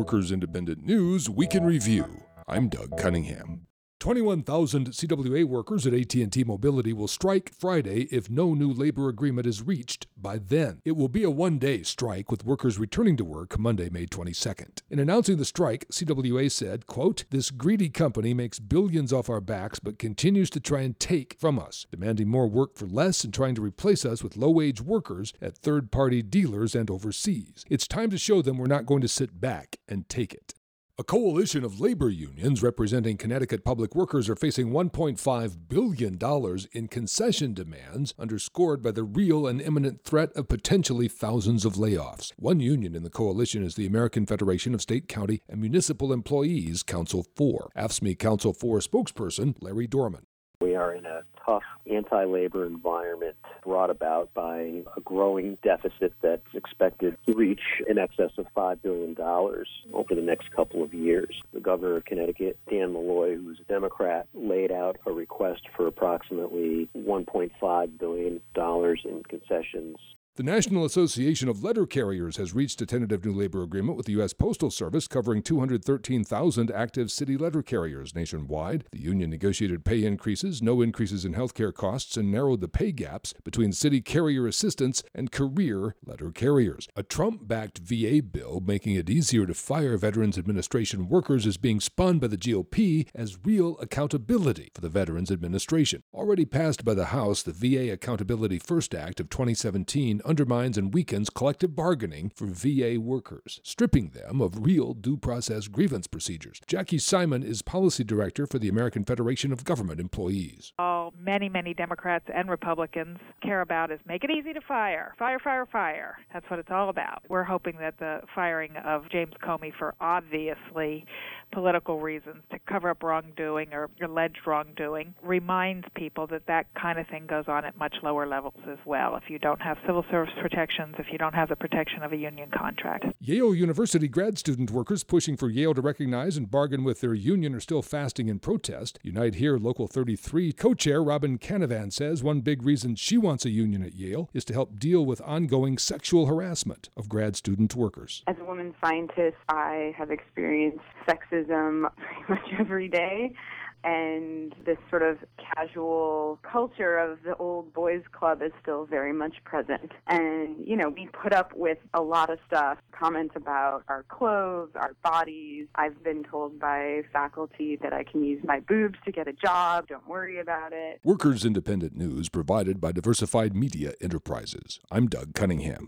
Workers Independent News Week in Review. I'm Doug Cunningham. 21,000 CWA workers at AT&T Mobility will strike Friday if no new labor agreement is reached by then. It will be a one-day strike with workers returning to work Monday, May 22nd. In announcing the strike, CWA said, quote, "This greedy company makes billions off our backs but continues to try and take from us, demanding more work for less and trying to replace us with low-wage workers at third-party dealers and overseas. It's time to show them we're not going to sit back and take it." A coalition of labor unions representing Connecticut public workers are facing $1.5 billion in concession demands, underscored by the real and imminent threat of potentially thousands of layoffs. One union in the coalition is the American Federation of State, County, and Municipal Employees, Council 4. AFSCME Council 4 spokesperson Larry Dorman. We are in a tough anti labor environment brought about by a growing deficit that's expected to reach in excess of $5 billion over the next couple of years. The governor of Connecticut, Dan Malloy, who's a Democrat, laid out a request for approximately $1.5 billion in concessions the National Association of Letter Carriers has reached a tentative new labor agreement with the U.S. Postal Service covering 213,000 active city letter carriers nationwide. The union negotiated pay increases, no increases in health care costs, and narrowed the pay gaps between city carrier assistants and career letter carriers. A Trump backed VA bill making it easier to fire Veterans Administration workers is being spun by the GOP as real accountability for the Veterans Administration. Already passed by the House, the VA Accountability First Act of 2017 undermines and weakens collective bargaining for VA workers, stripping them of real due process grievance procedures. Jackie Simon is policy director for the American Federation of Government Employees. All many, many Democrats and Republicans care about is make it easy to fire. Fire, fire, fire. That's what it's all about. We're hoping that the firing of James Comey for obviously political reasons to cover up wrongdoing or alleged wrongdoing reminds people that that kind of thing goes on at much lower levels as well. If you don't have civil service protections, if you don't have the protection of a union contract. Yale University grad student workers pushing for Yale to recognize and bargain with their union are still fasting in protest. Unite Here Local 33 co chair Robin Canavan says one big reason she wants a union at Yale is to help deal with ongoing sexual harassment of grad student workers. As a woman scientist, I have experienced sexism pretty much every day and this sort of casual culture of the old boys club is still very much present. And, you know, we put up with a lot of stuff, comments about our clothes, our bodies. I've been told by faculty that I can use my boobs to get a job. Don't worry about it. Workers Independent News provided by Diversified Media Enterprises. I'm Doug Cunningham.